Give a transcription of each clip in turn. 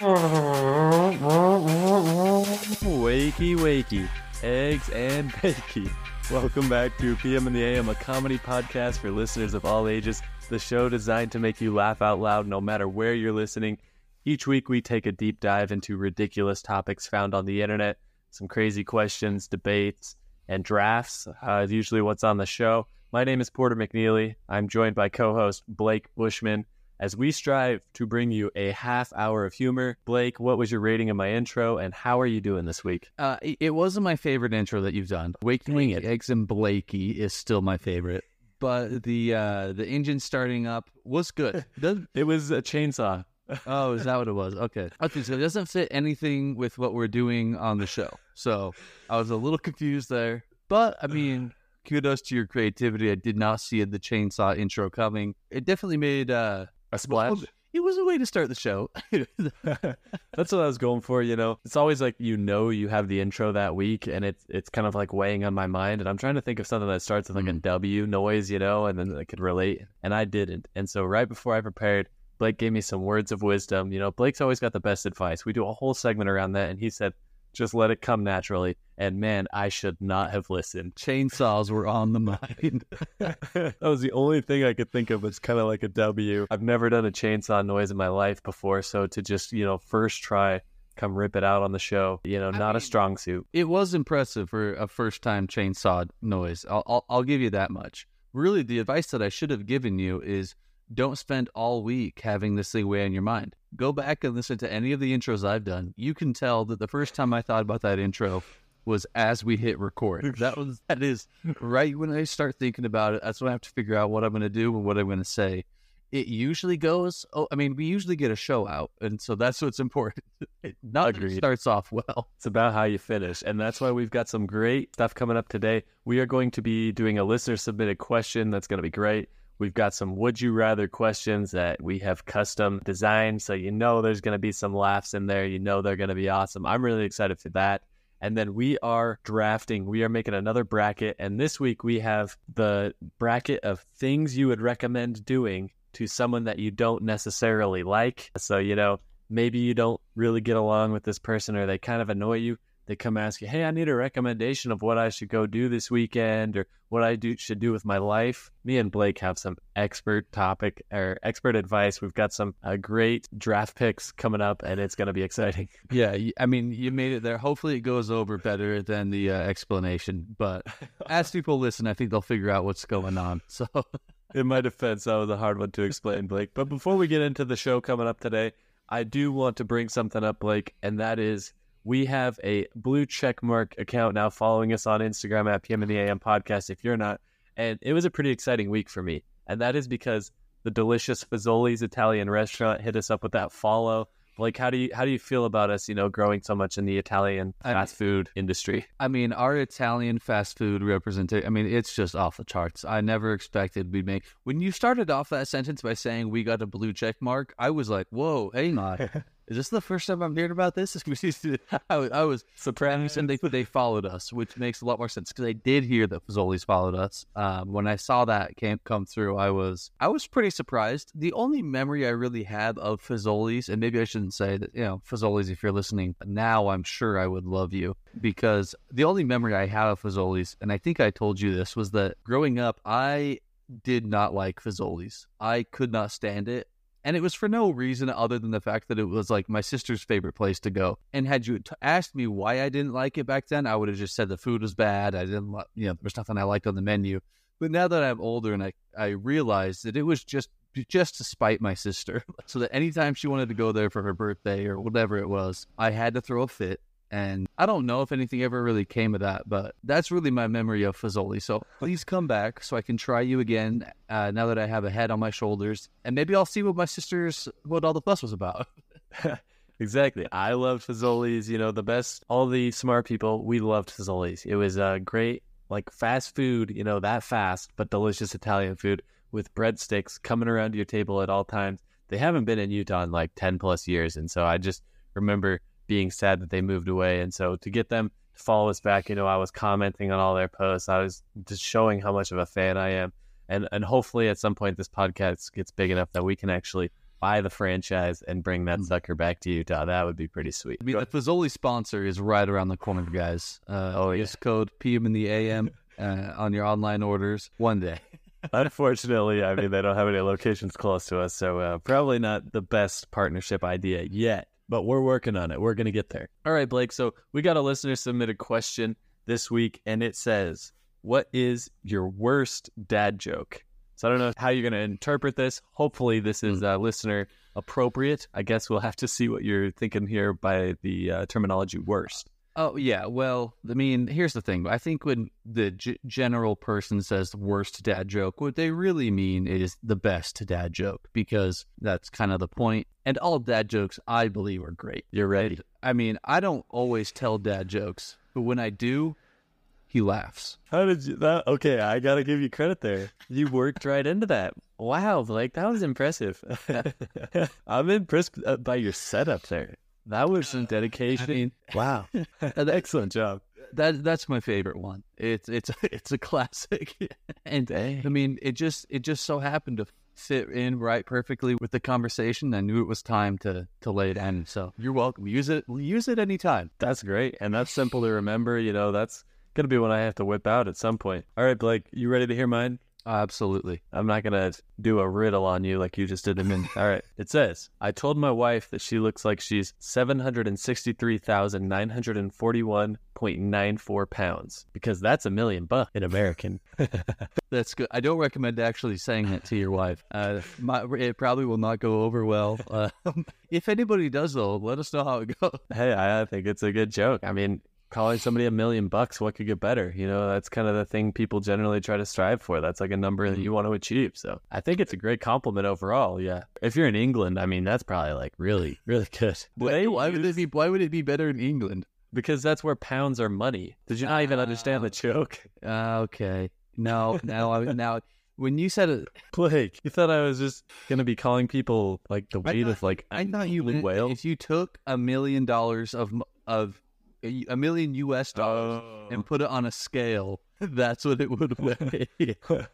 Wakey, wakey, eggs and bakey. Welcome back to PM in the AM, a comedy podcast for listeners of all ages. The show designed to make you laugh out loud no matter where you're listening. Each week, we take a deep dive into ridiculous topics found on the internet, some crazy questions, debates, and drafts. Uh, usually, what's on the show. My name is Porter McNeely. I'm joined by co host Blake Bushman as we strive to bring you a half hour of humor. Blake, what was your rating of my intro, and how are you doing this week? Uh, it it wasn't my favorite intro that you've done. Waking it. Eggs and Blakey is still my favorite, but the uh, the engine starting up was good. It was a chainsaw. oh, is that what it was? Okay. Okay, so it doesn't fit anything with what we're doing on the show. So I was a little confused there, but I mean. Kudos to your creativity. I did not see the chainsaw intro coming. It definitely made uh A splash. it was a way to start the show. That's what I was going for, you know. It's always like you know you have the intro that week and it's it's kind of like weighing on my mind and I'm trying to think of something that starts with like a Mhm. W noise, you know, and then I could relate and I didn't. And so right before I prepared, Blake gave me some words of wisdom. You know, Blake's always got the best advice. We do a whole segment around that and he said, "Just let it come naturally." And man, I should not have listened. Chainsaws were on the mind. that was the only thing I could think of was kind of like a W. I've never done a chainsaw noise in my life before, so to just, you know, first try, come rip it out on the show, you know, I not a strong suit. It was impressive for a first time chainsaw noise. I'll, I'll, I'll give you that much. Really, the advice that I should have given you is don't spend all week having this thing weigh on your mind. Go back and listen to any of the intros I've done. You can tell that the first time I thought about that intro was as we hit record. That was that is right when I start thinking about it. That's when I have to figure out what I'm going to do and what I'm going to say. It usually goes. Oh, I mean, we usually get a show out, and so that's what's important. It, not that it starts off well. It's about how you finish. And that's why we've got some great stuff coming up today. We are going to be doing a listener submitted question that's going to be great. We've got some would you rather questions that we have custom designed. So you know there's going to be some laughs in there. You know they're going to be awesome. I'm really excited for that. And then we are drafting. We are making another bracket. And this week we have the bracket of things you would recommend doing to someone that you don't necessarily like. So, you know, maybe you don't really get along with this person or they kind of annoy you. They come ask you, Hey, I need a recommendation of what I should go do this weekend or what I do should do with my life. Me and Blake have some expert topic or expert advice. We've got some uh, great draft picks coming up and it's going to be exciting. Yeah, I mean, you made it there. Hopefully, it goes over better than the uh, explanation. But as people listen, I think they'll figure out what's going on. So, In my defense, that was a hard one to explain, Blake. But before we get into the show coming up today, I do want to bring something up, Blake, and that is we have a blue check mark account now following us on Instagram at PM in the AM podcast if you're not. And it was a pretty exciting week for me. And that is because the delicious Fazoli's Italian restaurant hit us up with that follow. Like how do you how do you feel about us, you know, growing so much in the Italian I- fast food industry? I mean, our Italian fast food representation, I mean, it's just off the charts. I never expected we'd make. When you started off that sentence by saying we got a blue check mark, I was like, whoa, hang on. Is this the first time I'm hearing about this? I was, I was Sopranos and they they followed us, which makes a lot more sense because I did hear that Fazoli's followed us. Um, when I saw that came come through, I was I was pretty surprised. The only memory I really have of Fazoli's, and maybe I shouldn't say that you know Fazoli's if you're listening now, I'm sure I would love you because the only memory I have of Fazoli's, and I think I told you this, was that growing up I did not like Fazoli's. I could not stand it. And it was for no reason other than the fact that it was like my sister's favorite place to go. And had you t- asked me why I didn't like it back then, I would have just said the food was bad. I didn't, li- you know, there was nothing I liked on the menu. But now that I'm older and I, I realized that it was just just to spite my sister, so that anytime she wanted to go there for her birthday or whatever it was, I had to throw a fit. And I don't know if anything ever really came of that, but that's really my memory of Fazoli. So please come back so I can try you again uh, now that I have a head on my shoulders. And maybe I'll see what my sister's, what all the fuss was about. Exactly. I loved Fazoli's. You know, the best, all the smart people, we loved Fazoli's. It was a great, like fast food, you know, that fast, but delicious Italian food with breadsticks coming around your table at all times. They haven't been in Utah in like 10 plus years. And so I just remember being sad that they moved away. And so to get them to follow us back, you know, I was commenting on all their posts. I was just showing how much of a fan I am. And, and hopefully at some point this podcast gets big enough that we can actually buy the franchise and bring that Mm. sucker back to Utah. That would be pretty sweet. I mean, the Fazoli sponsor is right around the corner, guys. Uh, Oh, yeah. use code PM in the AM uh, on your online orders one day. Unfortunately, I mean, they don't have any locations close to us, so uh, probably not the best partnership idea yet, but we're working on it. We're going to get there. All right, Blake. So we got a listener submitted question this week, and it says, What is your worst dad joke? So I don't know how you're going to interpret this. Hopefully, this is uh, listener appropriate. I guess we'll have to see what you're thinking here by the uh, terminology worst. Oh yeah, well, I mean, here's the thing. I think when the g- general person says the worst dad joke, what they really mean is the best dad joke because that's kind of the point. And all dad jokes, I believe, are great. You're ready. I mean, I don't always tell dad jokes, but when I do, he laughs. How did you that? Okay, I gotta give you credit there. You worked right into that. Wow, like that was impressive. I'm impressed uh, by your setup there. That was some uh, dedication. I mean, wow, an excellent job. that that's my favorite one. It's it's it's a classic, and Dang. I mean, it just it just so happened to fit in right perfectly with the conversation. I knew it was time to to lay it in. So you're welcome. Use it. Use it anytime. That's great, and that's simple to remember. You know, that's gonna be one I have to whip out at some point. All right, Blake, you ready to hear mine? Absolutely. I'm not gonna do a riddle on you like you just did a minute. All right. It says, I told my wife that she looks like she's seven hundred and sixty-three thousand nine hundred and forty-one point nine four pounds because that's a million bucks in American. That's good. I don't recommend actually saying that to your wife. Uh, my, it probably will not go over well. Uh, if anybody does, though, let us know how it goes. hey, I think it's a good joke. I mean, calling somebody a million bucks, what could get better? You know, that's kind of the thing people generally try to strive for. That's like a number that you want to achieve. So I think it's a great compliment overall. Yeah. If you're in England, I mean, that's probably like really, really good. Why, why would it be? Why would it be better in England? Because that's where pounds are money. Did you not even understand the joke? Uh, okay. No, now, I, now, when you said it, Blake, you thought I was just gonna be calling people like the weight of like I thought you meant if you took a million dollars of of a a million U.S. dollars Oh. and put it on a scale, that's what it would weigh.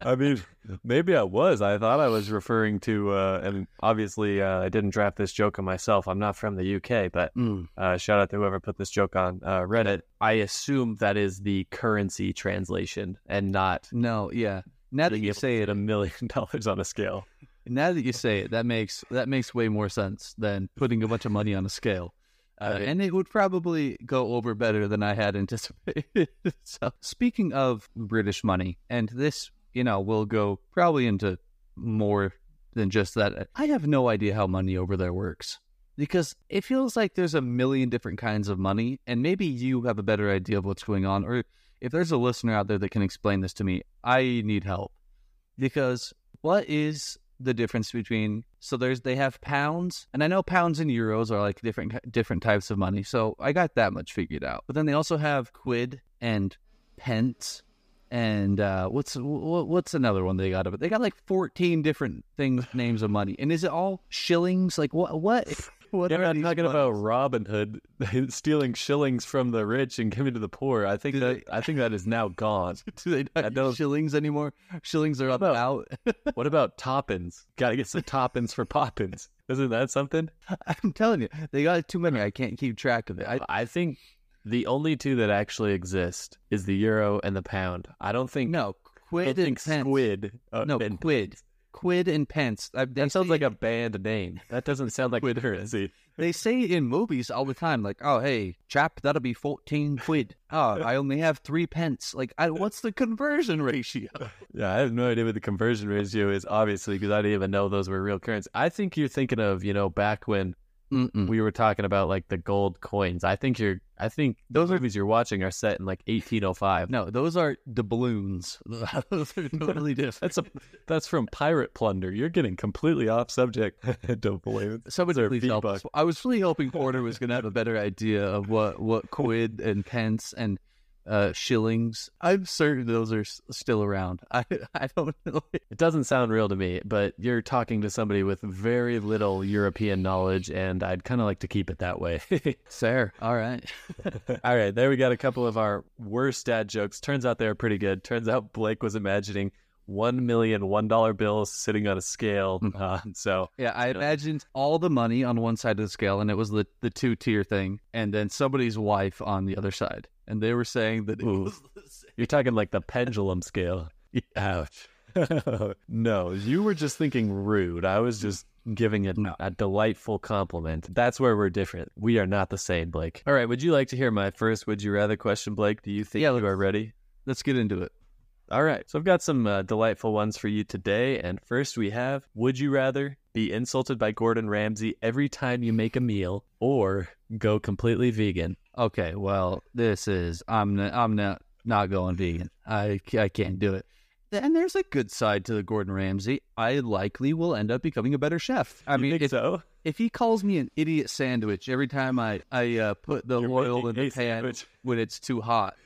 I mean, maybe I was. I thought I was referring to, uh, and obviously uh, I didn't draft this joke on myself. I'm not from the UK, but Mm. uh, shout out to whoever put this joke on uh, Reddit. I assume that is the currency translation and not No, yeah. Now that you say it, a million dollars on a scale. now that you say it, that makes that makes way more sense than putting a bunch of money on a scale. Uh, and it would probably go over better than I had anticipated. so, speaking of British money, and this, you know, will go probably into more than just that. I have no idea how money over there works because it feels like there's a million different kinds of money, and maybe you have a better idea of what's going on, or if there's a listener out there that can explain this to me, I need help because what is the difference between so there's they have pounds and I know pounds and euros are like different different types of money so I got that much figured out but then they also have quid and pence and uh, what's what's another one they got? But they got like fourteen different things, names of money, and is it all shillings? Like what? What? What You're not talking about Robin Hood stealing shillings from the rich and giving to the poor. I think Do that I think that is now gone. Do they I not don't- use shillings anymore? Shillings are up Well, out. What about toppins? Got to get some toppins for poppins. Isn't that something? I'm telling you, they got too many. I can't keep track of it. I, I think the only two that actually exist is the euro and the pound. I don't think no, I quid don't and think pence. squid. uh, No, and- quid. Quid and pence. I, That sounds like a band name. That doesn't sound like Quid. currency. They say in movies all the time, like, "Oh, hey, chap, that'll be fourteen quid." Oh, I only have three pence. Like, I, what's the conversion ratio? Yeah, I have no idea what the conversion ratio is, obviously, because I didn't even know those were real currency. I think you're thinking of, you know, back when Mm-mm. we were talking about like the gold coins. I think you're, I think those movies you're watching are set in like 1805. No, those are doubloons. those are totally different. That's a, that's from pirate plunder. You're getting completely off subject. Don't believe it. Somebody please help us. I was really hoping Porter was going to have a better idea of what, what quid and pence and uh, shillings. I'm certain those are s- still around. I I don't know. It doesn't sound real to me, but you're talking to somebody with very little European knowledge, and I'd kind of like to keep it that way. Fair. All right. All right, there we got a couple of our worst dad jokes. Turns out they're pretty good. Turns out Blake was imagining one million one dollar bills sitting on a scale. Mm-hmm. Uh, so Yeah, I imagined all the money on one side of the scale, and it was the, the two tier thing, and then somebody's wife on the other side. And they were saying that it was the same. you're talking like the pendulum scale. Ouch. no, you were just thinking rude. I was just giving it No. a delightful compliment. That's where we're different. We are not the same, Blake. All right. Would you like to hear my first would you rather question, Blake? Do you think Yeah, you are ready? Let's get into it. All right. So I've got some uh, delightful ones for you today. And first we have Would you rather be insulted by Gordon Ramsay every time you make a meal or go completely vegan? Okay, well, this is I'm n- I'm not not going vegan. I I can't do it. And there's a good side to the Gordon Ramsay. I likely will end up becoming a better chef. I You mean, think if, so? if he calls me an idiot sandwich every time I I uh, put the You're oil in the pan sandwich. when it's too hot,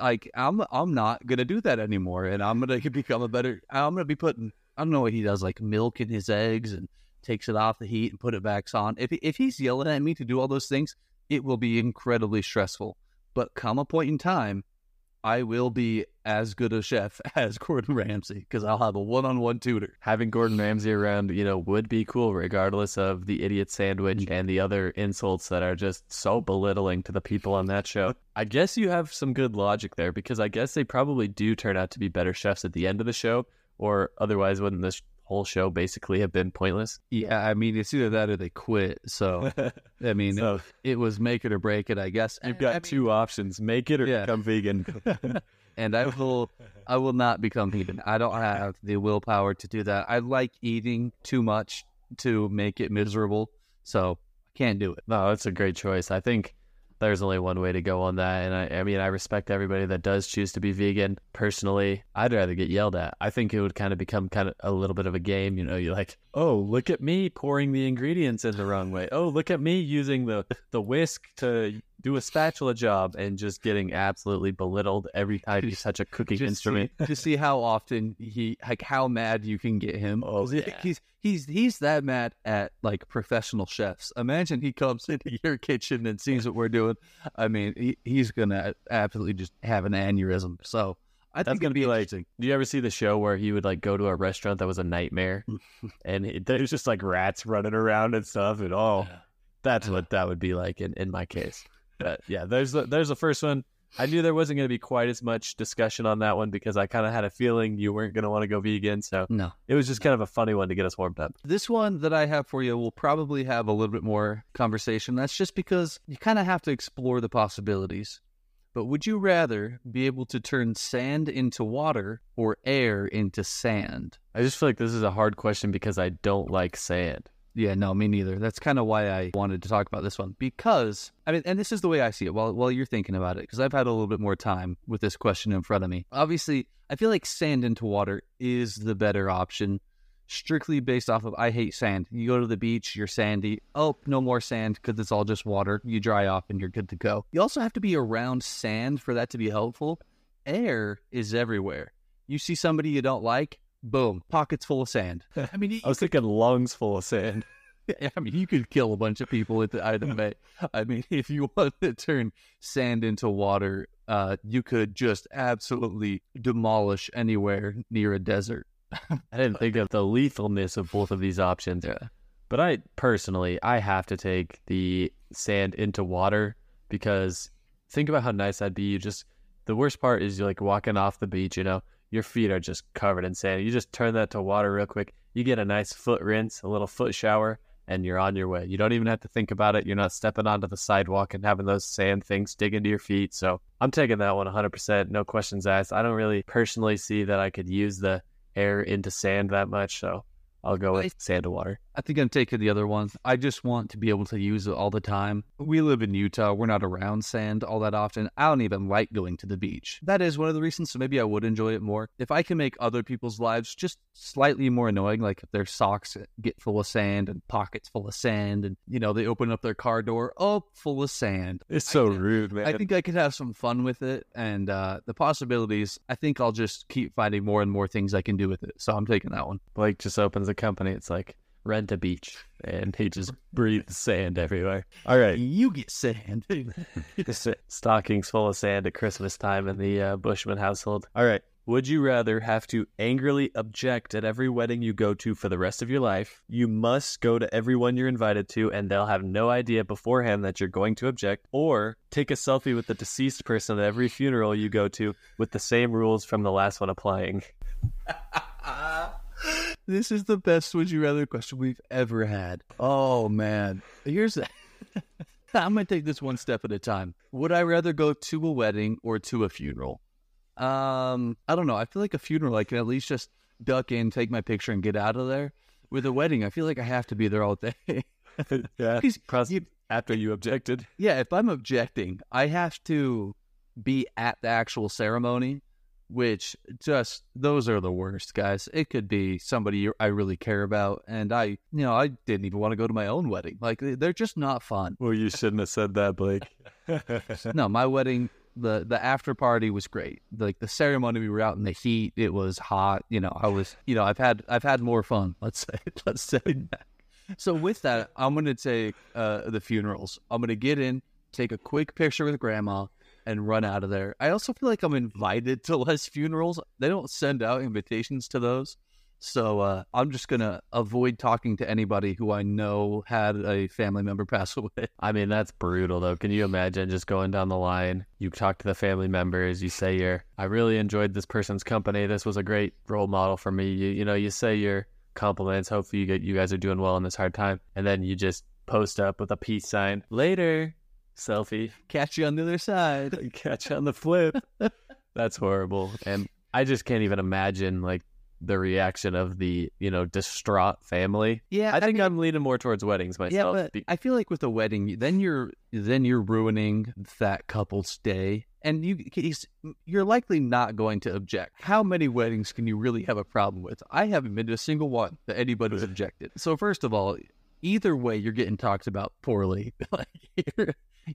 like I'm I'm not gonna do that anymore, and I'm gonna become a better. I'm gonna be putting I don't know what he does, like milk in his eggs and takes it off the heat and put it back on. If if he's yelling at me to do all those things, it will be incredibly stressful. But come a point in time, I will be as good a chef as Gordon Ramsay because I'll have a one-on-one tutor. having Gordon Ramsay around, you know, would be cool, regardless of the idiot sandwich mm. and the other insults that are just so belittling to the people on that show. I guess you have some good logic there because I guess they probably do turn out to be better chefs at the end of the show, or otherwise, wouldn't this whole show basically have been pointless? Yeah, I mean it's either that or they quit. So I mean, so it was make it or break it, I guess. you've got I mean, two options: make it or Yeah. become vegan. and I will I will not become vegan. I don't have the willpower to do that. I like eating too much to make it miserable, so I can't do it. No, that's a great choice. I think there's only one way to go on that. And I, I mean, I respect everybody that does choose to be vegan. Personally, I'd rather get yelled at. I think it would kind of become kind of a little bit of a game. You know, you're like, oh, look at me pouring the ingredients in the wrong way. Oh, look at me using the, the whisk to do a spatula job and just getting absolutely belittled every time you Just- touch a cooking Just instrument. see, to see how often he like how mad you can get him. Oh, yeah. He's he's he's that mad at like professional chefs. Imagine he comes into your kitchen and sees what we're doing. I mean, he, he's gonna absolutely just have an aneurysm. So I That's gonna be be like- Do you ever see the show where he would like go to a restaurant that was a nightmare, and it, there's just like rats running around and stuff, and oh, all? that's uh, what that would be like in, in my case. But yeah, there's the, there's the first one. I knew there wasn't going to be quite as much discussion on that one because I kind of had a feeling you weren't going to want to go vegan, so no. it was just kind of a funny one to get us warmed up. This one that I have for you will probably have a little bit more conversation. That's just because you kind of have to explore the possibilities. But would you rather be able to turn sand into water or air into sand? I just feel like this is a hard question because I don't like sand. Yeah, no, me neither. That's kind of why I wanted to talk about this one because I mean, and this is the way I see it. While while you're thinking about it, because I've had a little bit more time with this question in front of me. Obviously, I feel like sand into water is the better option, strictly based off of I hate sand. You go to the beach, you're sandy. Oh, no more sand because it's all just water. You dry off and you're good to go. You also have to be around sand for that to be helpful. Air is everywhere. You see somebody you don't like, boom, pockets full of sand. I mean, you I was thinking lungs full of sand. I mean, you could kill a bunch of people with either way. I mean, if you want to turn sand into water, uh, you could just absolutely demolish anywhere near a desert. I didn't think of the lethalness of both of these options. Yeah. But I personally, I have to take the sand into water because think about how nice that'd be. You just the worst part is you're like walking off the beach, you know, your feet are just covered in sand. You just turn that to water real quick. You get a nice foot rinse, a little foot shower, and you're on your way. You don't even have to think about it. You're not stepping onto the sidewalk and having those sand things dig into your feet. So I'm taking that one 100%. No questions asked. I don't really personally see that I could use the air into sand that much. So I'll go with sand to water. I think I'm taking the other one. I just want to be able to use it all the time. We live in Utah. We're not around sand all that often. I don't even like going to the beach. That is one of the reasons, so maybe I would enjoy it more. If I can make other people's lives just slightly more annoying, like if their socks get full of sand and pockets full of sand, and, you know, they open up their car door, oh, full of sand. It's so I- rude, man. I think I could have some fun with it, and uh, the possibilities. I think I'll just keep finding more and more things I can do with it. So I'm taking that one. Blake just opens a company. It's like rent a beach, and he just breathes sand everywhere. All right, You get sand. stockings full of sand at Christmas time in the uh, Bushman household. All right, Would you rather have to angrily object at every wedding you go to for the rest of your life? You must go to everyone you're invited to, and they'll have no idea beforehand that you're going to object, or take a selfie with the deceased person at every funeral you go to with the same rules from the last one applying. This is the best would you rather question we've ever had. Oh man. Here's that I'm gonna take this one step at a time. Would I rather go to a wedding or to a funeral? Um, I don't know. I feel like a funeral I can at least just duck in, take my picture, and get out of there. With a wedding, I feel like I have to be there all day. yeah. you- after you objected. yeah, if I'm objecting, I have to be at the actual ceremony, which just those are the worst, guys. It could be somebody I really care about, and I, you know, I didn't even want to go to my own wedding. Like they- they're just not fun. Well, you shouldn't have said that, Blake. No, my wedding, the the after party was great. Like the ceremony, we were out in the heat. It was hot. You know, I was, you know, I've had I've had more fun. Let's say, let's say that. So with that, I'm gonna take uh, the funerals. I'm gonna get in, take a quick picture with grandma, and run out of there. I also feel like I'm invited to less funerals. They don't send out invitations to those. So uh, I'm just gonna avoid talking to anybody who I know had a family member pass away. I mean, that's brutal, though. Can you imagine just going down the line? You talk to the family members. You say you're, I really enjoyed this person's company. This was a great role model for me. You, you know, you say your compliments. Hopefully, you get, you guys are doing well in this hard time, and then you just post up with a peace sign. Later, selfie. Catch you on the other side. Catch you on the flip. That's horrible, and I just can't even imagine like the reaction of the you know distraught family. Yeah, I think mean- I'm leaning more towards weddings myself. Yeah, but I feel like with a wedding, then you're then you're ruining that couple's day, and you you're likely not going to object. How many weddings can you really have a problem with? I haven't been to a single one that anybody's objected. So first of all, either way, you're getting talked about poorly. like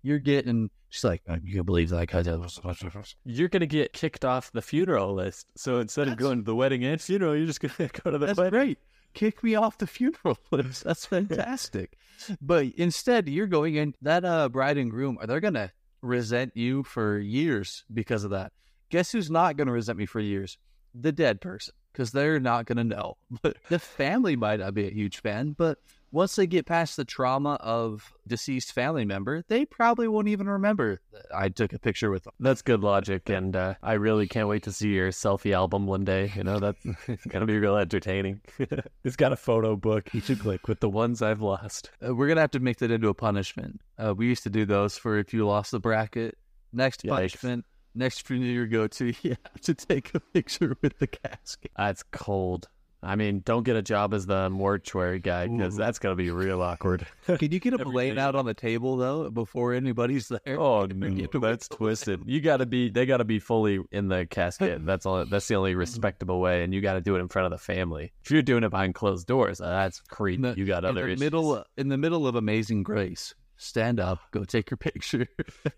you're, getting she's like, "Uh, you can believe that guy. you're gonna get kicked off the funeral list. So instead of going to the wedding and funeral, you're just gonna go to the That's wedding. great. Kick me off the funeral list. That's fantastic. but instead, you're going in that uh, bride and groom. Are they gonna resent you for years because of that? Guess who's not gonna resent me for years? The dead person, because they're not gonna know. But the family might not be a huge fan, but once they get past the trauma of deceased family member, they probably won't even remember that I took a picture with them. That's good logic, and uh, I really can't wait to see your selfie album one day. You know, that's gonna be real entertaining. it's got a photo book you should click with the ones I've lost. Uh, we're gonna have to make that into a punishment. Uh, we used to do those for if you lost the bracket. Next Yikes. punishment, next funeral you go to, you have to take a picture with the casket. That's cold. I mean, don't get a job as the mortuary guy because that's gonna be real awkward. Can you get them Every laying out on the table though before anybody's there? Oh You no, have to wait that's twisted. You got to be. They got to be fully in the casket. That's all. That's the only respectable way, and you got to do it in front of the family. If you're doing it behind closed doors, uh, that's creepy. The- you got in other the issues. middle, in the middle of Amazing Grace. Stand up, go take your picture.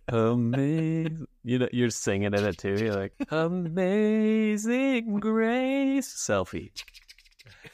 Amazing. You know, you're singing in it too. You're like, Amazing Grace. Selfie.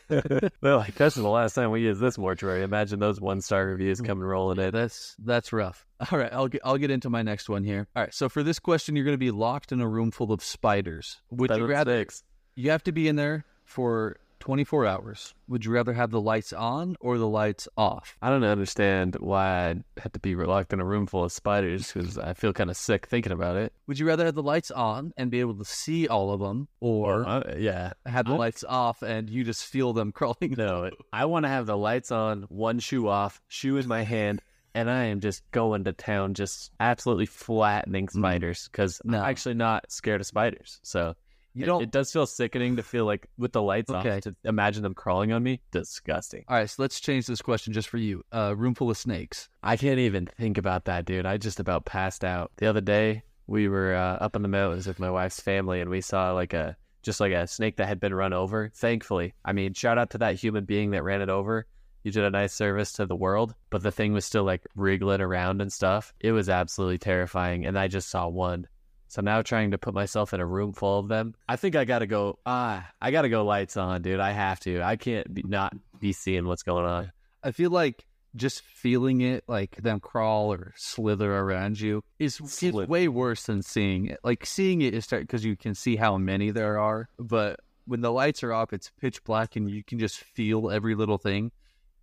well, like, that's the last time we use this mortuary. Imagine those one star reviews mm. coming rolling in. That's that's rough. All right, I'll get I'll get into my next one here. All right, so for this question, you're going to be locked in a room full of spiders. Would Better you rather six. You have to be in there for 24 hours. Would you rather have the lights on or the lights off? I don't understand why I'd have to be locked in a room full of spiders because I feel kind of sick thinking about it. Would you rather have the lights on and be able to see all of them or Uh, yeah. have the I- lights off and you just feel them crawling? No, I want to have the lights on, one shoe off, shoe in my hand, and I am just going to town, just absolutely flattening spiders because No. I'm actually not scared of spiders. So You it- don't It, does feel sickening to feel like with the lights Okay. off to imagine them crawling on me. Disgusting. All right, so let's change this question just for you. Uh, room full of snakes. I can't even think about that, dude. I just about passed out the other day. We were uh, up in the mountains with my wife's family, and we saw like a just like a snake that had been run over. Thankfully, I mean, shout out to that human being that ran it over. You did a nice service to the world, but the thing was still like wriggling around and stuff. It was absolutely terrifying, and I just saw one. So now trying to put myself in a room full of them, I think I gotta go. Ah, I gotta go lights on, dude. I have to. I can't be, not be seeing what's going on. I feel like just feeling it, like them crawl or slither around you, is, is way worse than seeing it. Like seeing it is because you can see how many there are, but when the lights are off, it's pitch black and you can just feel every little thing.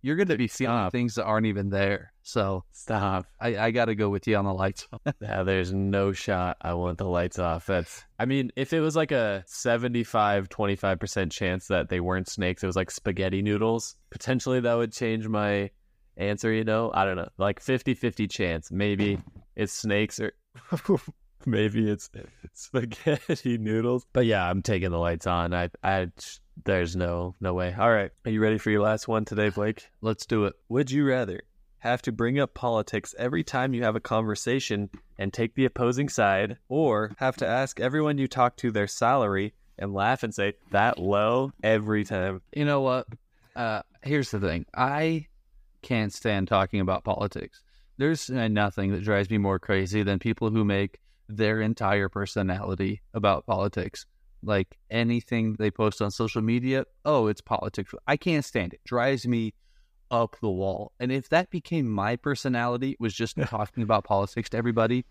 You're going to be feeling Stop. things that aren't even there. So Stop. I, I got to go with you on the lights. Yeah, there's no shot I want the lights off. That's, I mean, if it was like a 75, 25% chance that they weren't snakes, it was like spaghetti noodles, potentially that would change my answer, you know? I don't know. Like 50 50 chance. Maybe it's snakes or maybe it's spaghetti noodles. But yeah, I'm taking the lights on. I, I, there's no, no way. All right. Are you ready for your last one today, Blake? Let's do it. Would you rather have to bring up politics every time you have a conversation and take the opposing side, or have to ask everyone you talk to their salary and laugh and say, that low every time? You know what? Uh, here's the thing. I can't stand talking about politics. There's nothing that drives me more crazy than people who make their entire personality about politics. Like anything they post on social media, oh, it's politics. I can't stand it. Drives me up the wall. And if that became my personality, was just talking about politics to everybody,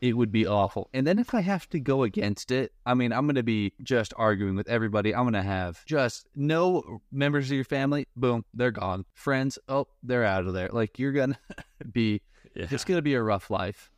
it would be awful. And then if I have to go against it, I mean, I'm going to be just arguing with everybody. I'm going to have just no members of your family. Boom, they're gone. Friends, oh, they're out of there. Like you're going to be, Yeah. it's going to be a rough life.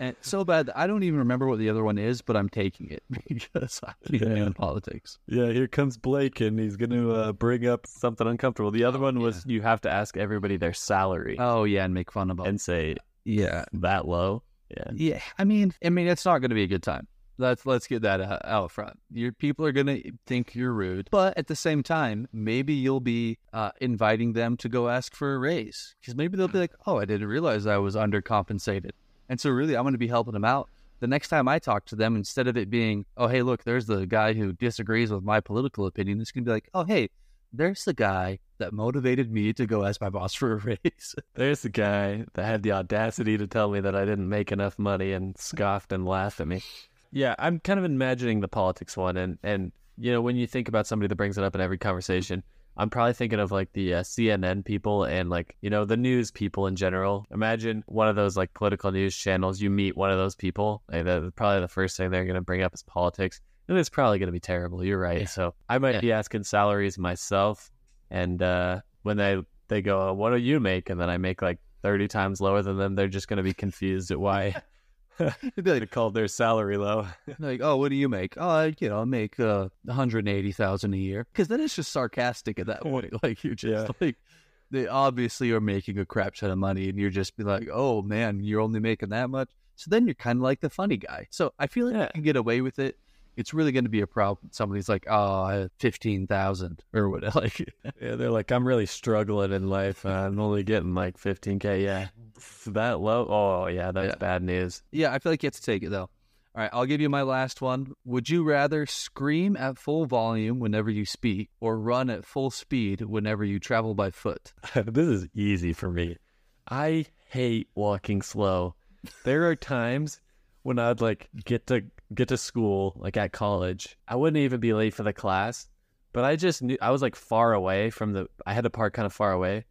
And so bad that I don't even remember what the other one is, but I'm taking it because I can't Yeah. politics. Yeah, here comes Blake, and he's going to uh, bring up something uncomfortable. The other Oh, one was you have to ask everybody their salary Oh yeah, and make fun of about and say, yeah, that low? Yeah. Yeah, I mean, I mean, it's not going to be a good time. Let's let's get that uh, out front. Your people are going to think you're rude, but at the same time, maybe you'll be uh, inviting them to go ask for a raise because maybe they'll be like, "Oh, I didn't realize I was undercompensated," and so really, I'm going to be helping them out. The next time I talk to them, instead of it being, "Oh, hey, look, there's the guy who disagrees with my political opinion," it's going to be like, "Oh, hey, there's the guy that motivated me to go ask my boss for a raise." There's the guy that had the audacity to tell me that I didn't make enough money and scoffed and laughed at me. Yeah, I'm kind of imagining the politics one, and and you know when you think about somebody that brings it up in every conversation, I'm probably thinking of like the uh, CNN people and like you know the news people in general. Imagine one of those like political news channels. You meet one of those people, and probably the first thing they're going to bring up is politics, and it's probably going to be terrible. You're right. Yeah. So I might Yeah. be asking salaries myself, and uh, when they they go, "What do you make?" and then I make like thirty times lower than them, they're just going to be confused at why. It'd be they like, called their salary low. like, oh, what do you make? Oh, I, you know, I make uh, 180,000 a year. Because then it's just sarcastic at that point. Like you just Yeah. like they obviously are making a crap ton of money, and you're just be like, oh man, you're only making that much. So then you're kind of like the funny guy. So I feel like Yeah. you can get away with it. It's really going to be a problem. Somebody's like, oh, I have 15,000 or what? Like, Yeah, they're like, I'm really struggling in life. Uh, I'm only getting like 15k. Yeah, that low. Oh yeah, that's Yeah. bad news. yeah, I feel like you have to take it though. All right, I'll give you my last one. Would you rather scream at full volume whenever you speak or run at full speed whenever you travel by foot? this is easy for me. I hate walking slow. There are times when I'd like get to get to school, like at college. I wouldn't even be late for the class, but I just knew I was like far away from the. I had to park kind of far away,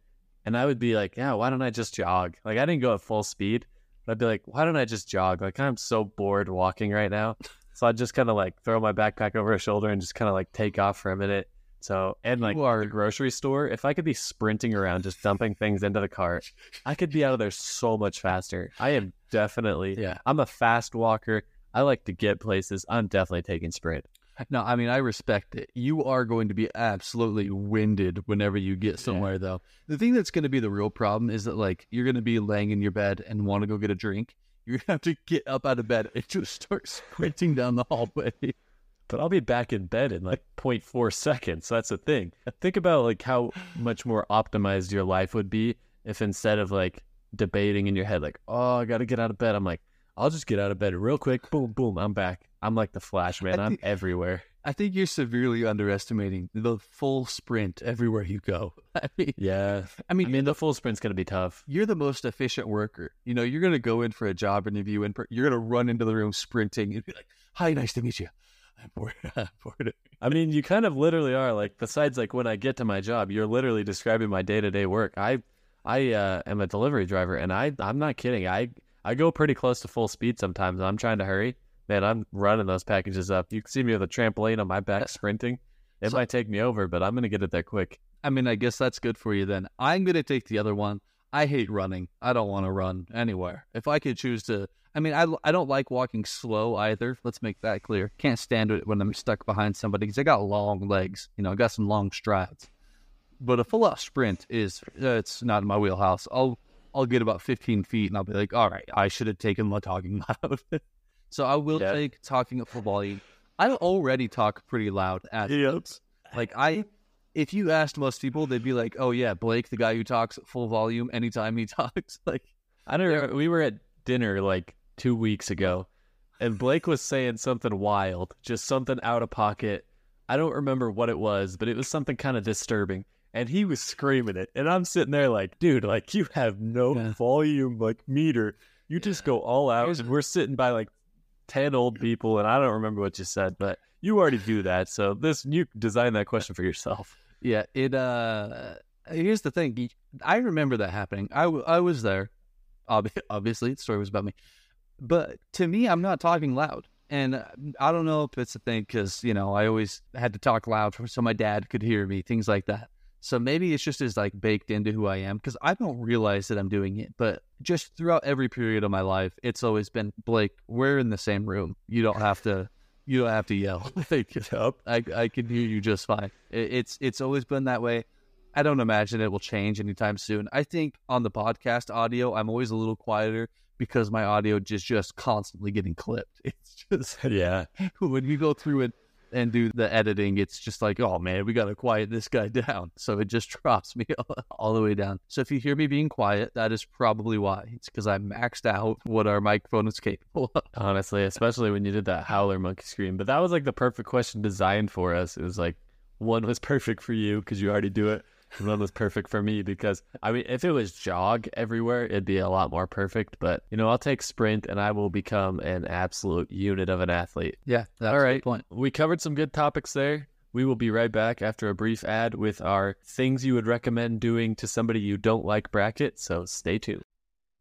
and I would be like, yeah, why don't I just jog? Like I didn't go at full speed, but I'd be like, why don't I just jog? Like I'm so bored walking right now, so I'd just kind of like throw my backpack over a shoulder and just kind of like take off for a minute. So and like You are- the grocery store, if I could be sprinting around just dumping things into the cart, I could be out of there so much faster. I am definitely Yeah. I'm a fast walker. I like to get places. I'm definitely taking sprint. No, I mean I respect it. You are going to be absolutely winded whenever you get somewhere though. The thing that's going to be the real problem is that like you're going to be laying in your bed and want to go get a drink. You're going to have to get up out of bed and just start sprinting down the hallway. But I'll be back in bed in like 0.4 seconds. That's the thing. Think about like how much more optimized your life would be if instead of like debating in your head like, "Oh, I got to get out of bed." I'm like, "I'll just get out of bed real quick. Boom, boom, I'm back." I'm like the Flash, man. I'm think- everywhere. I think you're severely underestimating the full sprint everywhere you go. I mean, Yeah. I mean, I mean, the full sprint's going to be tough. you're the most efficient worker. You know, you're going to go in for a job interview and per- you're going to run into the room sprinting and be like, "Hi, nice to meet you. I'm bored. I'm bored. I mean, you kind of literally are like besides like when I get to my job, you're literally describing my day-to-day work. I I uh, am a delivery driver, and I I'm not kidding. I I go pretty close to full speed sometimes. I'm trying to hurry. Man, I'm running those packages up. You can see me with a trampoline on my back sprinting. It So- might take me over, but I'm gonna get it there quick. I mean, I guess that's good for you then. I'm going to take the other one. I hate running. I don't want to run anywhere. If I could choose to, I mean, I, I don't like walking slow either. Let's make that clear. Can't stand it when I'm stuck behind somebody because I got long legs. You know, I got some long strides. But a full out sprint is, uh, it's not in my wheelhouse. I'll, I'll get about 15 feet and I'll be like, all right, I should have taken my talking loud. so I will Yeah. take talking at full volume. I already talk pretty loud at like I, if you asked most people, they'd be like, "Oh yeah, Blake, the guy who talks full volume anytime he talks." Like, I don't. remember. We were at dinner like two weeks ago, and Blake was saying something wild, just something out of pocket. I don't remember what it was, but it was something kind of disturbing. And he was screaming it, and I'm sitting there like, dude, like you have no Yeah. volume like meter. You just go all out, Here's- and we're sitting by like ten old people, and I don't remember what you said, but you already do that. So this you design that question for yourself. yeah, it. uh Here's the thing. I remember that happening. I, w- I was there. Ob- obviously, the story was about me. But to me, I'm not talking loud. And uh, I don't know if it's a thing because, you know, I always had to talk loud so my dad could hear me, things like that. So maybe it's just as like baked into who I am because I don't realize that I'm doing it. But just throughout every period of my life, it's always been Blake. We're in the same room. You don't have to. You don't have to yell. like, I I can hear you just fine. It, it's it's always been that way. I don't imagine it will change anytime soon. I think on the podcast audio, I'm always a little quieter because my audio just just constantly getting clipped. It's just yeah, when you go through it and do the editing, it's just like, oh man, we got to quiet this guy down. So it just drops me all the way down. So if you hear me being quiet, that is probably why. It's because I maxed out what our microphone is capable of. honestly, especially when you did that howler monkey scream. But that was like the perfect question designed for us. It was like one was perfect for you because you already do it, one was perfect for me because I mean, if it was jog everywhere, it'd be a lot more perfect. But you know, I'll take sprint, and I will become an absolute unit of an athlete. Yeah, that's All right. point. We covered some good topics there. We will be right back after a brief ad with our things you would recommend doing to somebody you don't like bracket. So stay tuned.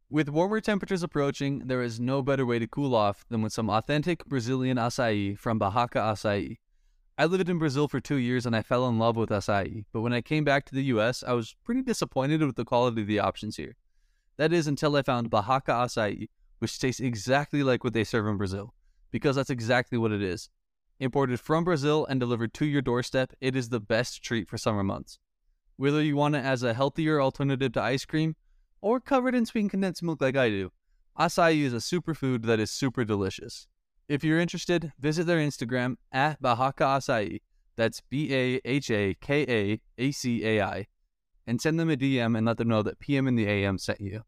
With warmer temperatures approaching, there is no better way to cool off than with some authentic Brazilian acai from Bahaka Acai. I lived in Brazil for two years and I fell in love with acai, but when I came back to the US, I was pretty disappointed with the quality of the options here. That is until I found Bahaka Acai, which tastes exactly like what they serve in Brazil, because that's exactly what it is. Imported from Brazil and delivered to your doorstep, it is the best treat for summer months. Whether you want it as a healthier alternative to ice cream, or covered in sweetened condensed milk like I do. Acai is a superfood that is super delicious. If you're interested, visit their Instagram at Bahaka Acai. That's B A H A K A A C A I. And send them a DM and let them know that PM in the AM sent you.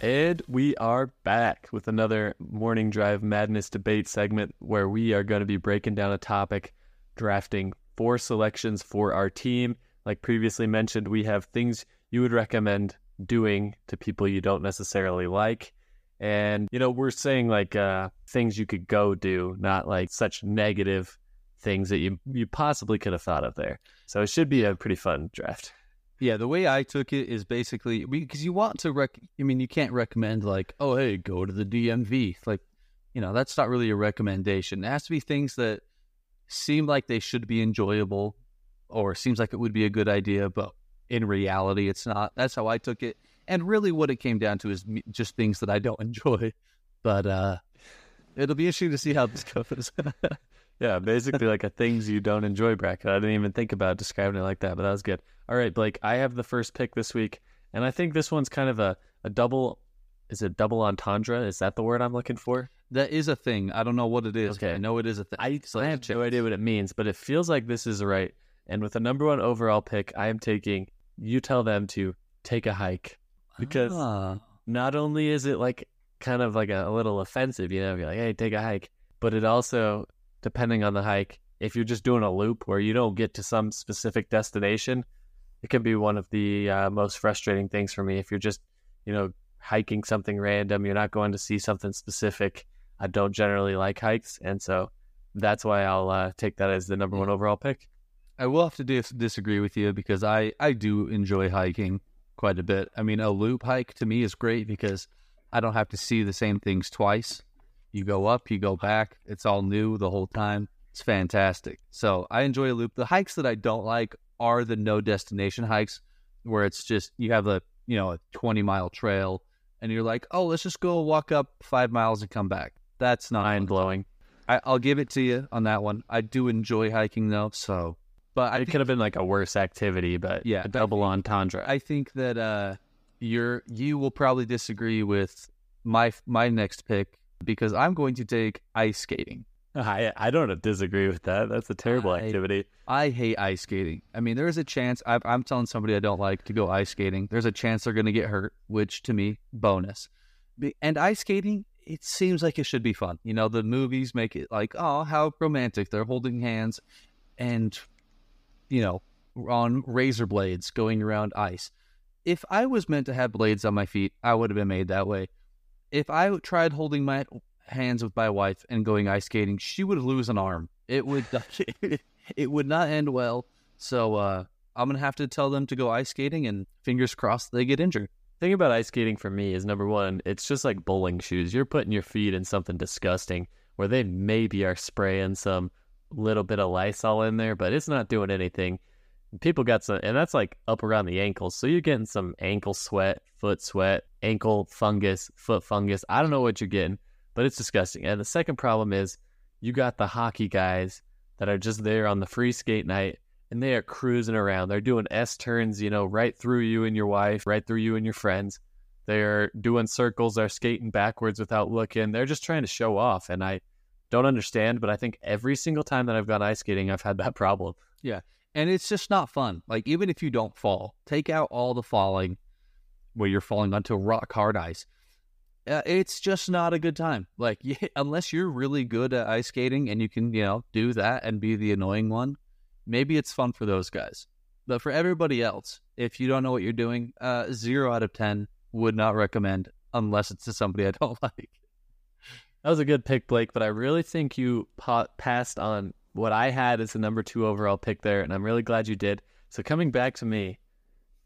And we are back with another morning drive madness debate segment where we are going to be breaking down a topic, drafting four selections for our team. Like previously mentioned, we have things you would recommend doing to people you don't necessarily like. And, you know, we're saying like uh, things you could go do, not like such negative things that you, you possibly could have thought of there. So it should be a pretty fun draft. Yeah, the way I took it is basically because you want to rec. I mean, you can't recommend like, oh, hey, go to the DMV. Like, you know, that's not really a recommendation. It has to be things that seem like they should be enjoyable, or seems like it would be a good idea, but in reality, it's not. That's how I took it. And really, what it came down to is just things that I don't enjoy. But uh it'll be interesting to see how this goes. Yeah, basically like a things you don't enjoy bracket. I didn't even think about describing it like that, but that was good. All right, Blake, I have the first pick this week, and I think this one's kind of a, a double. Is it double entendre? Is that the word I'm looking for? that is a thing. I don't know what it is. Okay. I know it is a thing. I, So I have no idea what it means, but it feels like this is right. And with the number one overall pick, I am taking. You tell them to take a hike because Ah. not only is it like kind of like a, a little offensive, you know, be like, hey, take a hike, but it also, depending on the hike, if you're just doing a loop where you don't get to some specific destination, it can be one of the uh, most frustrating things for me. If you're just, you know, hiking something random, you're not going to see something specific. I don't generally like hikes, and so that's why I'll uh, take that as the number one overall pick. I will have to dis- disagree with you because I I do enjoy hiking quite a bit. I mean, a loop hike to me is great because I don't have to see the same things twice. You go up, you go back. It's all new the whole time. It's fantastic. So I enjoy a loop. The hikes that I don't like are the no destination hikes, where it's just you have a you know a twenty mile trail, and you're like, oh, let's just go walk up five miles and come back. That's not mind blowing. I, I'll give it to you on that one. I do enjoy hiking though, so but I it could have been like a worse activity, but Yeah, a double entendre. I think that uh, you're you will probably disagree with my my next pick because I'm going to take ice skating. I I don't disagree with that. That's a terrible I- activity. I hate ice skating. I mean, there is a chance i I'm telling somebody I don't like to go ice skating. There's a chance they're going to get hurt, which to me bonus. And ice skating, it seems like it should be fun. You know, the movies make it like, oh, how romantic. They're holding hands, and you know, on razor blades going around ice. If I was meant to have blades on my feet, I would have been made that way. If I tried holding my hands with my wife and going ice skating, she would lose an arm. It would it would not end well. So uh, I'm gonna have to tell them to go ice skating, and fingers crossed they get injured. thing about ice skating for me is number one, it's just like bowling shoes. You're putting your feet in something disgusting where they maybe are spraying some little bit of Lysol in there, but it's not doing anything. People got some, and that's like up around the ankles. So you're getting some ankle sweat, foot sweat, ankle fungus, foot fungus. I don't know what you're getting, but it's disgusting. And the second problem is you got the hockey guys that are just there on the free skate night and they are cruising around. They're doing S turns, you know, right through you and your wife, right through you and your friends. They're doing circles, they're skating backwards without looking. They're just trying to show off. And I don't understand, but I think every single time that I've gone ice skating, I've had that problem. Yeah. And it's just not fun. Like even if you don't fall, take out all the falling where you're falling onto rock hard ice. Uh, it's just not a good time. Like yeah, unless you're really good at ice skating and you can, you know, do that and be the annoying one, maybe it's fun for those guys. But for everybody else, if you don't know what you're doing, uh, zero out of ten would not recommend unless it's to somebody I don't like. That was a good pick, Blake, but I really think you pa- passed on what I had as the number two overall pick there, and I'm really glad you did. So coming back to me,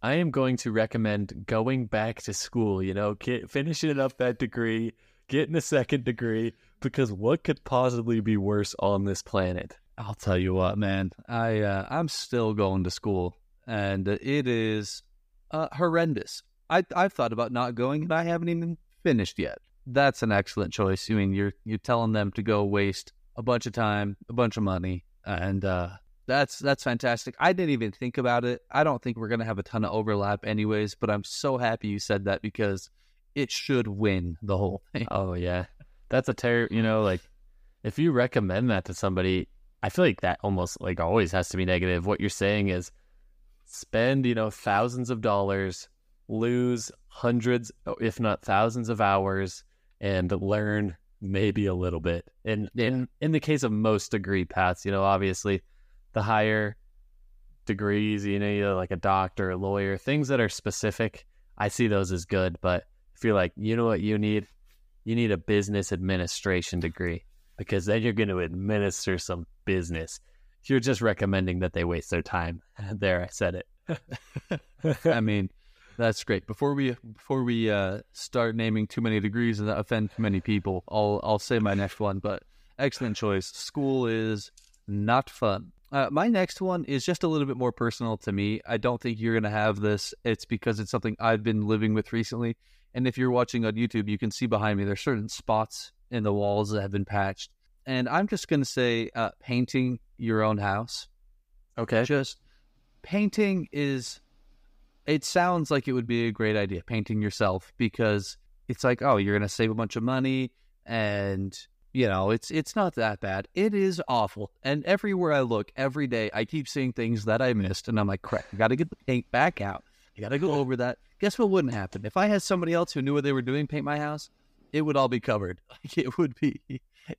I am going to recommend going back to school. You know, get, finishing up that degree, getting a second degree, because what could possibly be worse on this planet? I'll tell you what, man. I uh, I'm still going to school, and it is uh, horrendous. I I've thought about not going, and I haven't even finished yet. That's an excellent choice. I mean, you're you're telling them to go waste a bunch of time, a bunch of money, and uh, that's that's fantastic. I didn't even think about it. I don't think we're gonna have a ton of overlap, anyways. But I'm so happy you said that because it should win the whole thing. Oh yeah, that's a terror. You know, like if you recommend that to somebody, I feel like that almost like always has to be negative. What you're saying is spend you know thousands of dollars, lose hundreds, if not thousands of hours, and learn maybe a little bit. And in in the case of most degree paths, you know, obviously the higher degrees, you know, you're like a doctor, a lawyer, things that are specific, I see those as good. But if you're like you know what you need? You need a business administration degree because then you're going to administer some business. You're just recommending that they waste their time. There, I said it. I mean, that's great. Before we before we uh, start naming too many degrees and offend too many people, I'll I'll say my next one. But excellent choice. School is not fun. Uh, my next one is just a little bit more personal to me. I don't think you're gonna have this. It's because it's something I've been living with recently. And if you're watching on YouTube, you can see behind me there's certain spots in the walls that have been patched. And I'm just gonna say, uh, painting your own house. Okay. Just painting is it sounds like it would be a great idea painting yourself because it's like oh you're to save a bunch of money and you know it's it's not that bad. It is awful and everywhere i look every day i keep seeing things that i missed and i'm like crap i got to get the paint back out. I got to go over that. Guess what wouldn't happen? If i had somebody else who knew what they were doing paint my house it would all be covered. Like it would be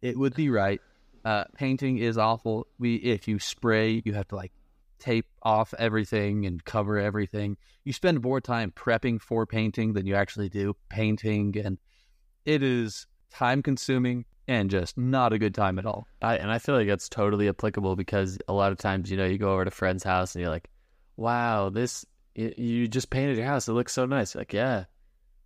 it would be right. Uh, painting is awful. We if you spray you have to like tape off everything and cover everything. You spend more time prepping for painting than you actually do painting, and it is time consuming. and just not a good time at all. I, and I feel like that's totally applicable because a lot of times, you know, you go over to a friend's house and you're like, wow, this, you, you just painted your house. It looks so nice. Like, yeah,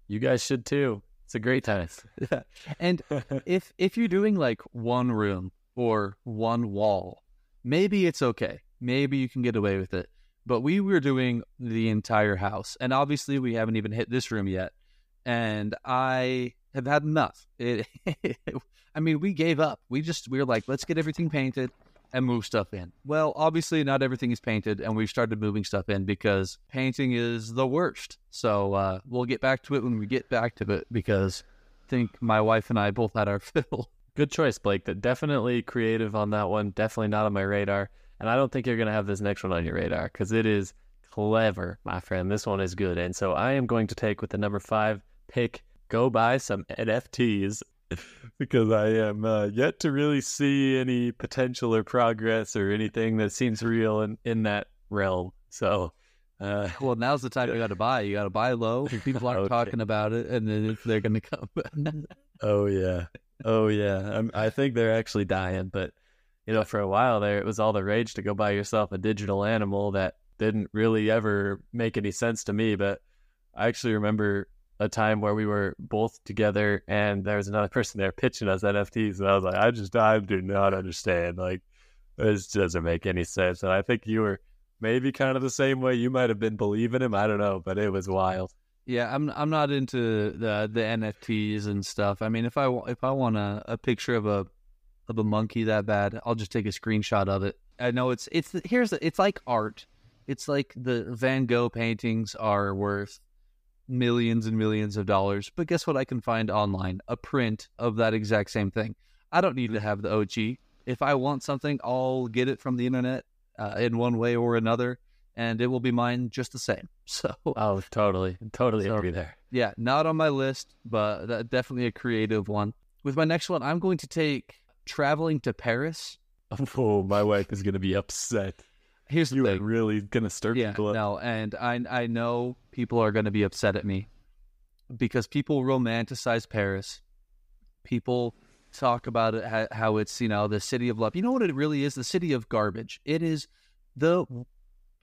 you guys should too. It's a great time. And if if you're doing like one room or one wall, maybe it's okay. Maybe you can get away with it. But we were doing the entire house, and obviously we haven't even hit this room yet. And I have had enough. It, I mean, we gave up. We just we were like, let's get everything painted and move stuff in. Well, obviously not everything is painted, and we've started moving stuff in because painting is the worst. So uh, we'll get back to it when we get back to it because I think my wife and I both had our fill. Good choice, Blake. That definitely creative on that one. Definitely not on my radar. And I don't think you're going to have this next one on your radar because it is clever, my friend. This one is good. And so I am going to take with the number five pick, go buy some NFTs because I am uh, yet to really see any potential or progress or anything that seems real in, in that realm. So, uh, Well, now's the time you got to buy. You got to buy low. People aren't Okay. talking about it, and then they're going to come. oh, yeah. Oh, yeah. I'm, I think they're actually dying. But, you know, for a while there, it was all the rage to go buy yourself a digital animal that didn't really ever make any sense to me. But I actually remember a time where we were both together and there was another person there pitching us NFTs. And I was like, I just, I do not understand. Like, this doesn't make any sense. And I think you were maybe kind of the same way. You might have been believing him. I don't know, but it was wild. Yeah, I'm I'm not into the the NFTs and stuff. I mean, if I if I want a, a picture of a of a monkey that bad, I'll just take a screenshot of it. I know it's it's here's the, it's like art. It's like the Van Gogh paintings are worth millions and millions of dollars, but guess what? I can find online a print of that exact same thing. I don't need to have the OG. If I want something, I'll get it from the internet uh, in one way or another, and it will be mine just the same. So Oh, totally. Totally So- agree there. yeah, not on my list, but definitely a creative one. With my next one, I'm going to take traveling to Paris. Oh, my wife is going to be upset. Here's the You are really going to stir Yeah, people up. no, and I I know people are going to be upset at me because people romanticize Paris. People talk about it how, how it's you know the city of love. You know what it really is? The city of garbage. It is the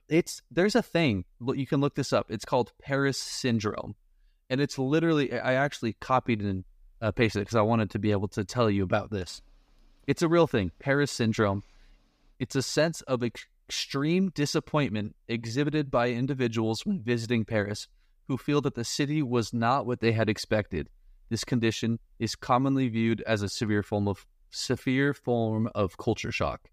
it's there's a thing you can look this up. It's called Paris syndrome, and it's literally I actually copied and uh, pasted it because I wanted to be able to tell you about this. It's a real thing. Paris syndrome. It's a sense of ex- extreme disappointment exhibited by individuals when visiting Paris who feel that the city was not what they had expected. This condition is commonly viewed as a severe form of severe form of culture shock.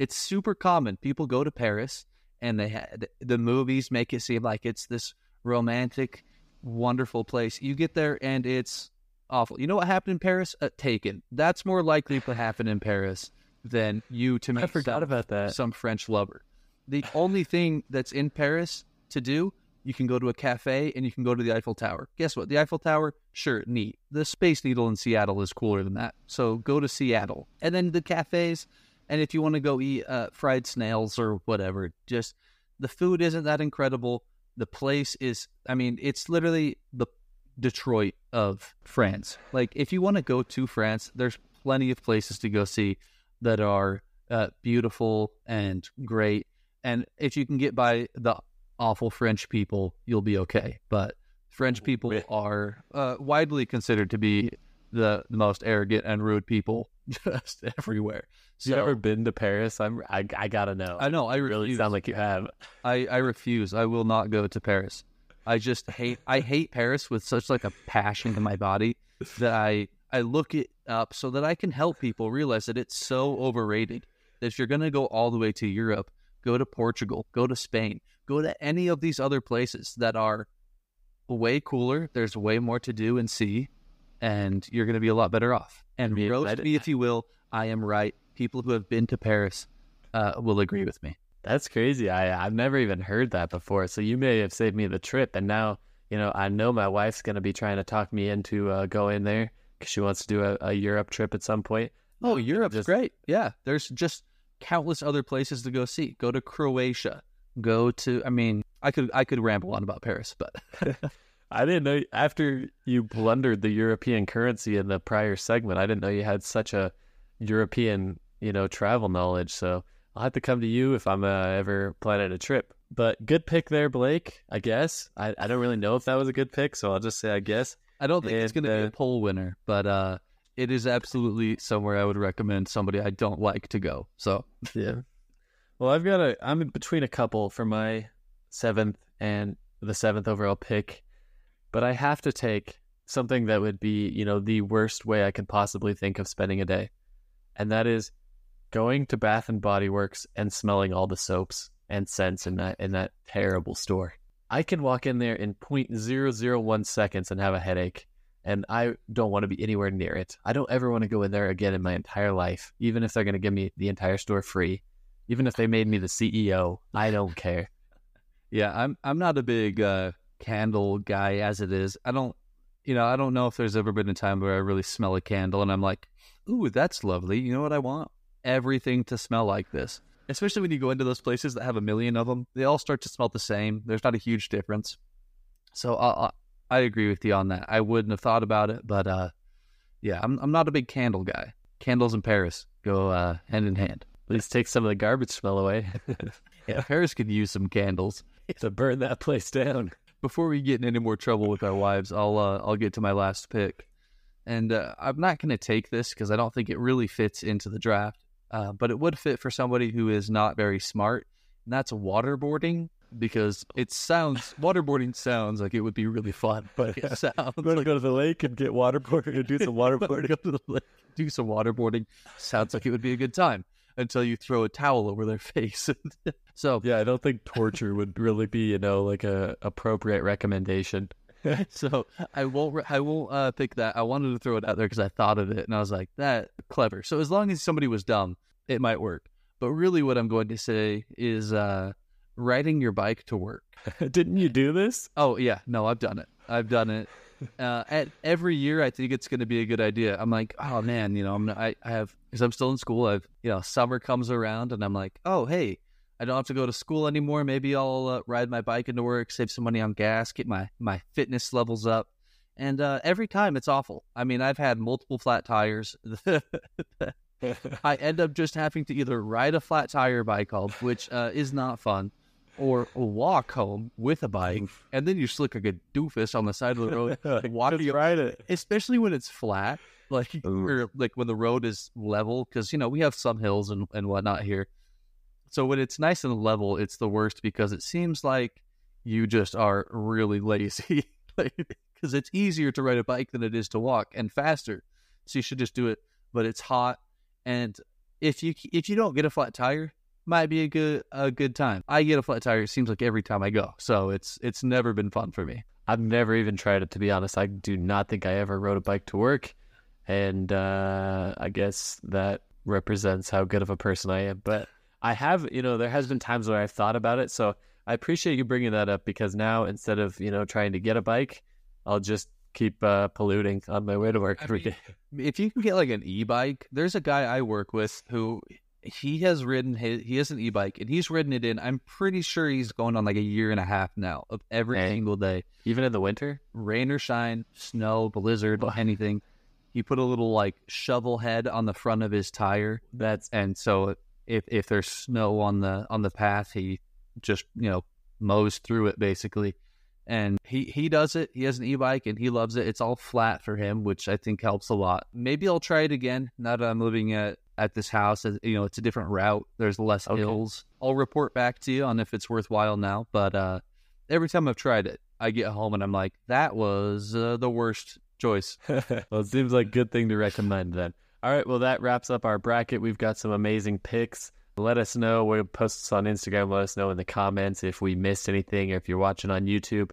It's super common. People go to Paris and they had the movies make it seem like it's this romantic, wonderful place. You get there and it's awful. You know what happened in Paris? Uh, taken. That's more likely to happen in Paris than you to meet I forgot some- about that. some French lover. The only thing that's in Paris to do, you can go to a cafe and you can go to the Eiffel Tower. Guess what? The Eiffel Tower, sure, neat. The Space Needle in Seattle is cooler than that. So go to Seattle. And then the cafes, and if you want to go eat uh, fried snails or whatever, just the food isn't that incredible. The place is, I mean, it's literally the Detroit of France. Like, if you want to go to France, there's plenty of places to go see that are uh, beautiful and great. And if you can get by the awful French people, you'll be okay. But French people are uh, widely considered to be the, the most arrogant and rude people just everywhere. So you ever been to Paris? I'm. I, I gotta know. I know I You really sound like you have. I, I refuse. I will not go to Paris. I just hate I hate Paris with such like a passion in my body that I I look it up so that I can help people realize that it's so overrated. That if you're gonna go all the way to Europe, go to Portugal, go to Spain, go to any of these other places that are way cooler. There's way more to do and see, and you're gonna be a lot better off. And roast me if you will. I am right. People who have been to Paris uh, will agree with me. That's crazy. I I've never even heard that before. So you may have saved me the trip, and now you know I know my wife's gonna be trying to talk me into uh, going there because she wants to do a, a Europe trip at some point. Oh, Europe's Just- great. Yeah, there's just countless other places to go see. Go to Croatia. Go to. I mean, I could I could ramble on about Paris, but I didn't know after you blundered the European currency in the prior segment. I didn't know you had such a European, you know, travel knowledge. So I'll have to come to you if I'm uh, ever planning a trip. But good pick there, Blake. I guess I, I don't really know if that was a good pick, so I'll just say I guess. I don't think it's going And, to be uh, a poll winner, but uh, it is absolutely somewhere I would recommend somebody I don't like to go. So Yeah. Well, I've got a. I'm in between a couple for my seventh and the seventh overall pick, but I have to take something that would be, you know, the worst way I could possibly think of spending a day, and that is going to Bath and Body Works and smelling all the soaps and scents in that in that terrible store. I can walk in there in 0.001 seconds and have a headache, and I don't want to be anywhere near it. I don't ever want to go in there again in my entire life, even if they're going to give me the entire store free. Even if they made me the CEO, I don't care. yeah, I'm I'm not a big uh, candle guy as it is. I don't, you know, I don't know if there's ever been a time where I really smell a candle and I'm like, ooh, that's lovely. You know what I want? Everything to smell like this. Especially when you go into those places that have a million of them, they all start to smell the same. There's not a huge difference. So I, I, I agree with you on that. I wouldn't have thought about it, but uh, yeah, I'm I'm not a big candle guy. Candles in Paris go uh, hand in hand. Please take some of the garbage smell away Yeah, Paris could use some candles. to burn that place down. Before we get in any more trouble with our wives, I'll uh, I'll get to my last pick, and uh, I'm not going to take this because I don't think it really fits into the draft, uh, but it would fit for somebody who is not very smart, and that's waterboarding because it sounds waterboarding sounds like it would be really fun, but it sounds I'm going to go to the lake and get waterboarding and do some waterboarding. go to the lake, do some waterboarding. Sounds like it would be a good time until you throw a towel over their face. so yeah, I don't think torture would really be, you know, like a appropriate recommendation. so I won't. I won't uh, pick that. I wanted to throw it out there because I thought of it, and I was like, "That clever." So as long as somebody was dumb, it might work. But really, what I'm going to say is uh, riding your bike to work. Didn't you do this? Oh yeah, no, I've done it. I've done it. Uh, at every year, I think it's going to be a good idea. I'm like, oh man, you know, I'm I, I have because I'm still in school. I've you know, summer comes around, and I'm like, oh hey, I don't have to go to school anymore. Maybe I'll uh, ride my bike into work, save some money on gas, get my my fitness levels up. And uh, every time it's awful. I mean, I've had multiple flat tires. I end up just having to either ride a flat tire bike home, which uh, is not fun, or walk home with a bike, and then you just look like a doofus on the side of the road, Like, walking ride it. especially when it's flat, like Ooh. or like when the road is level, because you know we have some hills and, and whatnot here. So when it's nice and level, it's the worst because it seems like you just are really lazy, because it's easier to ride a bike than it is to walk and faster. So you should just do it. But it's hot, and if you if you don't get a flat tire, might be a good a good time. I get a flat tire. It seems like every time I go, so it's it's never been fun for me. I've never even tried it to be honest. I do not think I ever rode a bike to work, and uh, I guess that represents how good of a person I am. But I have, you know, there has been times where I've thought about it. So I appreciate you bringing that up because now instead of you know trying to get a bike, I'll just keep uh, polluting on my way to work I every mean, day. if you can get like an e-bike, there's a guy I work with who he has ridden his, he has an e-bike and he's ridden it in. I'm pretty sure he's going on like a year and a half now of every Dang. single day, Even in the winter. rain or shine, snow, blizzard, anything. He put a little like shovel head on the front of his tire, That's and so if if there's snow on the on the path, he just you know mows through it basically. And he he does it. He has an e-bike and he loves it. It's all flat for him, which I think helps a lot. Maybe I'll try it again now that I'm living at at this house. You know, it's a different route. There's less Okay. hills. I'll report back to you on if it's worthwhile now. But uh, every time I've tried it, I get home and I'm like, that was uh, the worst choice. well, it seems like a good thing to recommend then. All right, well, that wraps up our bracket. We've got some amazing picks. Let us know. We'll post this on Instagram. Let us know in the comments if we missed anything or if you're watching on YouTube.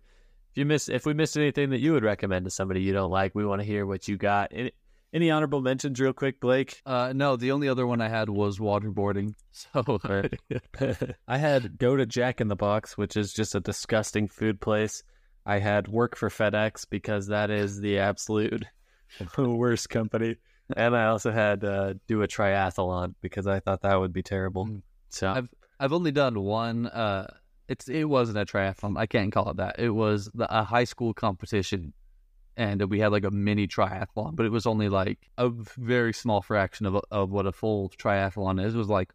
If you miss, if we missed anything that you would recommend to somebody you don't like, we want to hear what you got. Any, any honorable mentions, real quick, Blake? Uh, no, the only other one I had was waterboarding. So I had go to Jack in the Box, which is just a disgusting food place. I had work for FedEx because that is the absolute worst company. And I also had uh, do a triathlon because I thought that would be terrible. Mm. So I've- I've only done one. Uh, It's it wasn't a triathlon. I can't call it that. It was the, a high school competition, and we had like a mini triathlon, but it was only like a very small fraction of of what a full triathlon is. It was like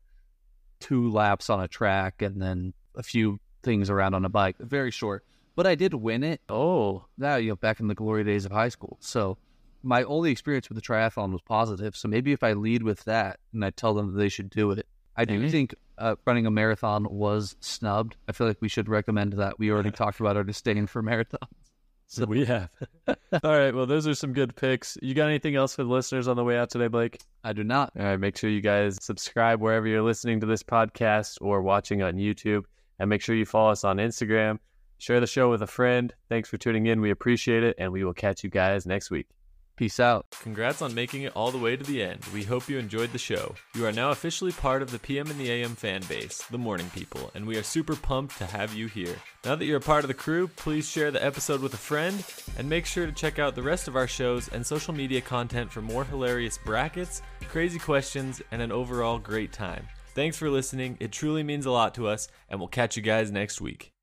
two laps on a track and then a few things around on a bike. Very short, but I did win it. Oh, Now you know, back in the glory days of high school. So my only experience with the triathlon was positive. So maybe if I lead with that and I tell them that they should do it, I do think uh, running a marathon was snubbed. I feel like we should recommend that. We already talked about our disdain for marathons. so we have. All right. Well, those are some good picks. You got anything else for the listeners on the way out today, Blake? I do not. All right. Make sure you guys subscribe wherever you're listening to this podcast or watching on YouTube. And make sure you follow us on Instagram. Share the show with a friend. Thanks for tuning in. We appreciate it. And we will catch you guys next week. Peace out. Congrats on making it all the way to the end. We hope you enjoyed the show. You are now officially part of the PM in the AM fan base, the morning people, and we are super pumped to have you here. Now that you're a part of the crew, please share the episode with a friend and make sure to check out the rest of our shows and social media content for more hilarious brackets, crazy questions, and an overall great time. Thanks for listening. It truly means a lot to us, and we'll catch you guys next week.